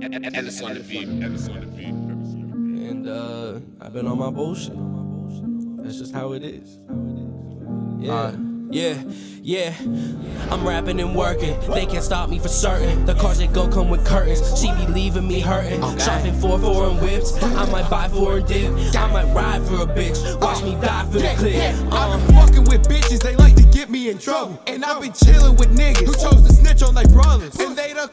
And it's on the beat. And it's on the beat. And uh, I've been on my bullshit. That's just how it is. Yeah. Yeah, yeah, I'm rapping and working. They can't stop me for certain. The cars that go come with curtains. She be leaving me hurting. Shopping for foreign whips. I might buy foreign dip. I might ride for a bitch. Watch me die for the clip. I've Uh, been fucking with bitches, they like to get me in trouble. And I've been chilling with niggas who chose to snitch on their brothers. And they done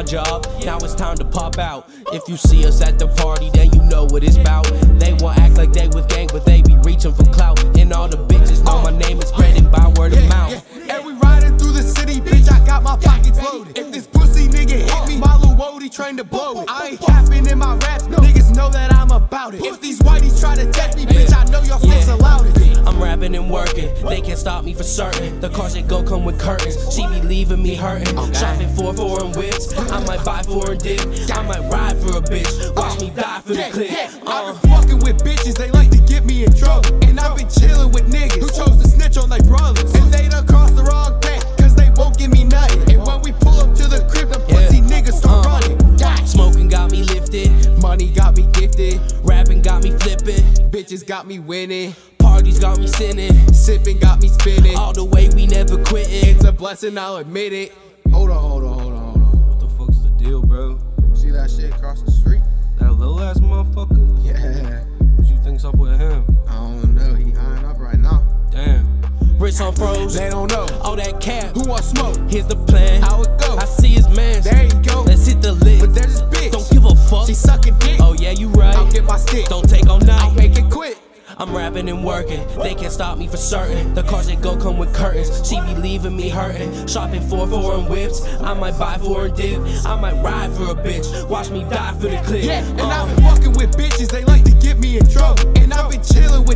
my job, now it's time to pop out. If you see us at the party, then you know what it's about. They will act like they with gang, but they be reaching for clout. And all the bitches know my name is spreading by word of mouth. And we riding through the city, bitch. I got my pockets loaded. If this pussy nigga hit me, my little trained to blow it. I ain't capping in my raps, niggas know that I'm about it. If these working, they can't stop me for certain. The cars that go come with curtains, she be leaving me hurting. Shopping for foreign whips, I might buy foreign dip. I might ride for a bitch, watch me die for the clip. Uh, I've been fucking with bitches, they like to get me in trouble. And I've been chilling with niggas who chose to snitch on their brothers. And they done crossed the wrong path, cause they won't give me nothing. And when we pull up to the crib, the pussy niggas start Uh. running. smoking got me lifted, Money got me gifted, rapping got me flipping, bitches got me winning, parties got me sinning. sipping got me spinning. All the way we never quitting. It's a blessing, I'll admit it. Hold on, hold on, hold on, hold on. What the fuck's the deal, bro? See that shit across the street? That little ass motherfucker? Yeah, What you think's up with him? I don't know. He eyeing up right now. Damn. Wrist on froze. They don't know. All that cap. Who want smoke? Here's the plan. How it go? I see his man. There you go. Let's hit the lid. But there's this bitch. Don't give a fuck. She sucking dick. Oh yeah, you right. I'll get my stick. Don't take I'm rapping and working. They can't stop me for certain. The cars that go come with curtains. She be leaving me hurting. Shopping for foreign whips. I might buy foreign dip. I might ride for a bitch. Watch me die for the clip. Yeah, and Uh, I've been fucking with bitches, they like to get me in trouble. And I've been chilling with